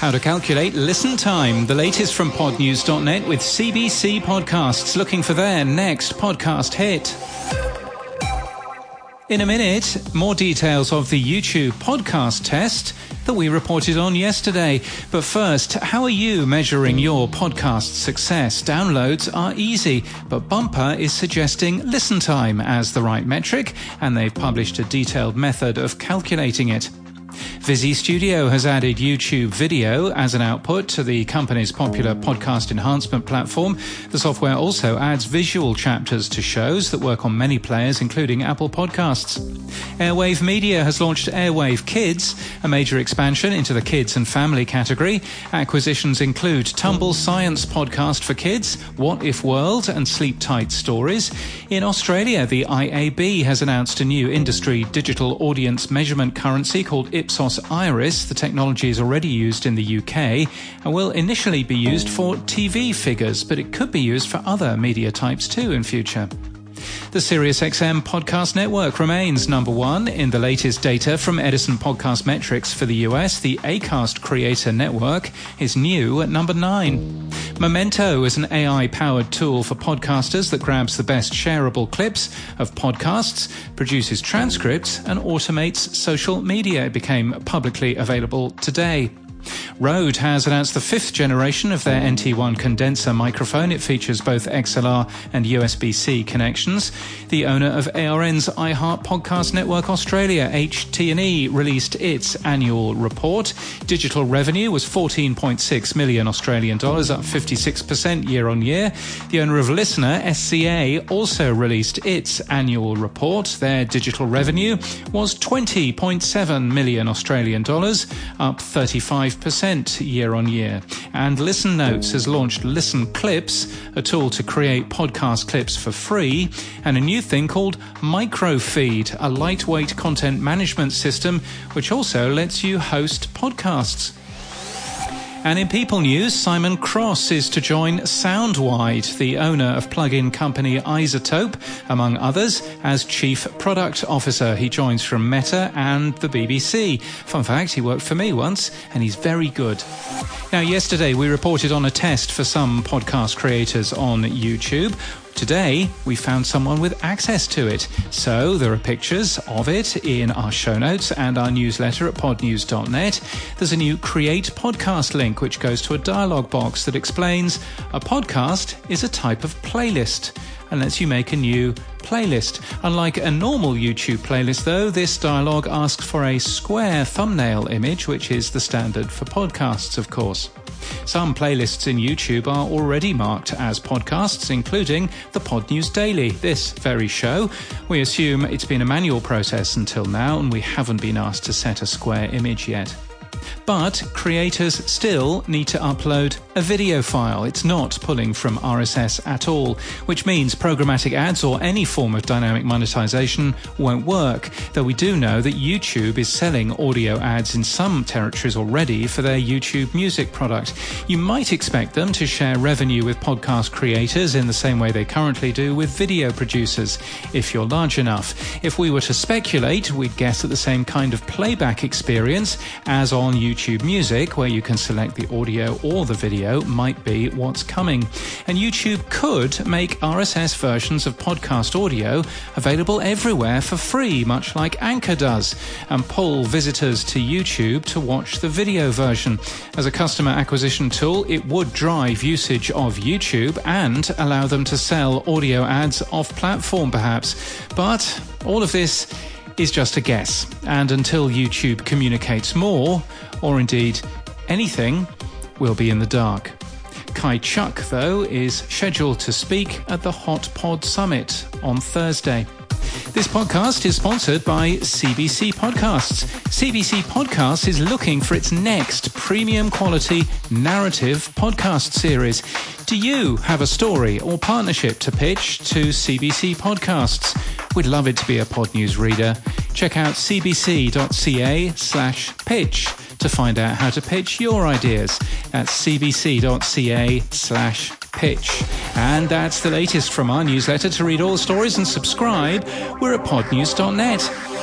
How to calculate listen time. The latest from podnews.net with CBC Podcasts looking for their next podcast hit. In a minute, more details of the YouTube podcast test that we reported on yesterday. But first, how are you measuring your podcast success? Downloads are easy, but Bumper is suggesting listen time as the right metric, and they've published a detailed method of calculating it. Visi Studio has added YouTube video as an output to the company's popular podcast enhancement platform. The software also adds visual chapters to shows that work on many players, including Apple Podcasts. Airwave Media has launched Airwave Kids, a major expansion into the kids and family category. Acquisitions include Tumble Science podcast for kids, What If World, and Sleep Tight Stories. In Australia, the IAB has announced a new industry digital audience measurement currency called Ipsos Iris. The technology is already used in the UK and uh, will initially be used for TV figures, but it could be used for other media types too in future. The SiriusXM podcast network remains number one in the latest data from Edison Podcast Metrics for the US. The Acast Creator Network is new at number nine. Memento is an AI powered tool for podcasters that grabs the best shareable clips of podcasts, produces transcripts, and automates social media. It became publicly available today. Rode has announced the fifth generation of their NT1 condenser microphone. It features both XLR and USB-C connections. The owner of ARN's iHeart Podcast Network Australia, HT&E, released its annual report. Digital revenue was 14.6 million Australian dollars, up 56% year on year. The owner of LiSTNR, SCA, also released its annual report. Their digital revenue was 20.7 million Australian dollars, up 35 5% year on year. And Listen Notes has launched Listen Clips, a tool to create podcast clips for free, and a new thing called Microfeed, a lightweight content management system which also lets you host podcasts. And in People News, Simon Cross is to join Soundwide, the owner of plug-in company iZotope, among others, as Chief Product Officer. He joins from Meta and the BBC. Fun fact, he worked for me once, and he's very good. Now, yesterday we reported on a test for some podcast creators on YouTube. Today, we found someone with access to it. So there are pictures of it in our show notes and our newsletter at podnews.net. There's a new Create Podcast link, which goes to a dialog box that explains a podcast is a type of playlist and lets you make a new playlist. Unlike a normal YouTube playlist, though, this dialog asks for a square thumbnail image, which is the standard for podcasts, of course. Some playlists in YouTube are already marked as podcasts, including the Podnews Daily, this very show. We assume it's been a manual process until now, and we haven't been asked to set a square image yet. But creators still need to upload a video file. It's not pulling from RSS at all, which means programmatic ads or any form of dynamic monetization won't work. Though we do know that YouTube is selling audio ads in some territories already for their YouTube music product. You might expect them to share revenue with podcast creators in the same way they currently do with video producers, if you're large enough. If we were to speculate, we'd guess at the same kind of playback experience as on YouTube Music, where you can select the audio or the video, might be what's coming. And YouTube could make RSS versions of podcast audio available everywhere for free, much like Anchor does, and pull visitors to YouTube to watch the video version. As a customer acquisition tool, it would drive usage of YouTube and allow them to sell audio ads off platform, perhaps. But all of this is just a guess. And until YouTube communicates more, or indeed anything, we'll be in the dark. Kai Chuk, though, is scheduled to speak at the Hot Pod Summit on Thursday. This podcast is sponsored by CBC Podcasts. CBC Podcasts is looking for its next premium quality narrative podcast series. Do you have a story or partnership to pitch to CBC Podcasts? We'd love it to be a Podnews reader. Check out cbc.ca slash pitch to find out how to pitch your ideas. at cbc.ca slash pitch. And that's the latest from our newsletter. To read all stories and subscribe, we're at podnews.net.